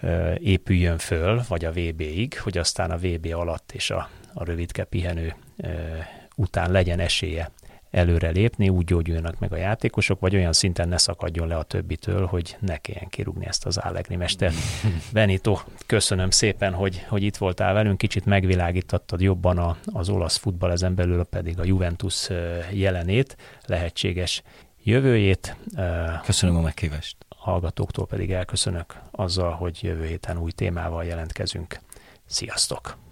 ö, épüljön föl, vagy a VB-ig, hogy aztán a VB alatt és a, a rövidke pihenő ö, után legyen esélye előre lépni, úgy gyógyuljanak meg a játékosok, vagy olyan szinten ne szakadjon le a többitől, hogy ne kelljen kirúgni ezt az Allegri mestert. Benito, köszönöm szépen, hogy, hogy itt voltál velünk, kicsit megvilágítottad jobban a, az olasz futball, ezen belül pedig a Juventus jelenét, lehetséges jövőjét. Köszönöm a meghívást. Hallgatóktól pedig elköszönök azzal, hogy jövő héten új témával jelentkezünk. Sziasztok!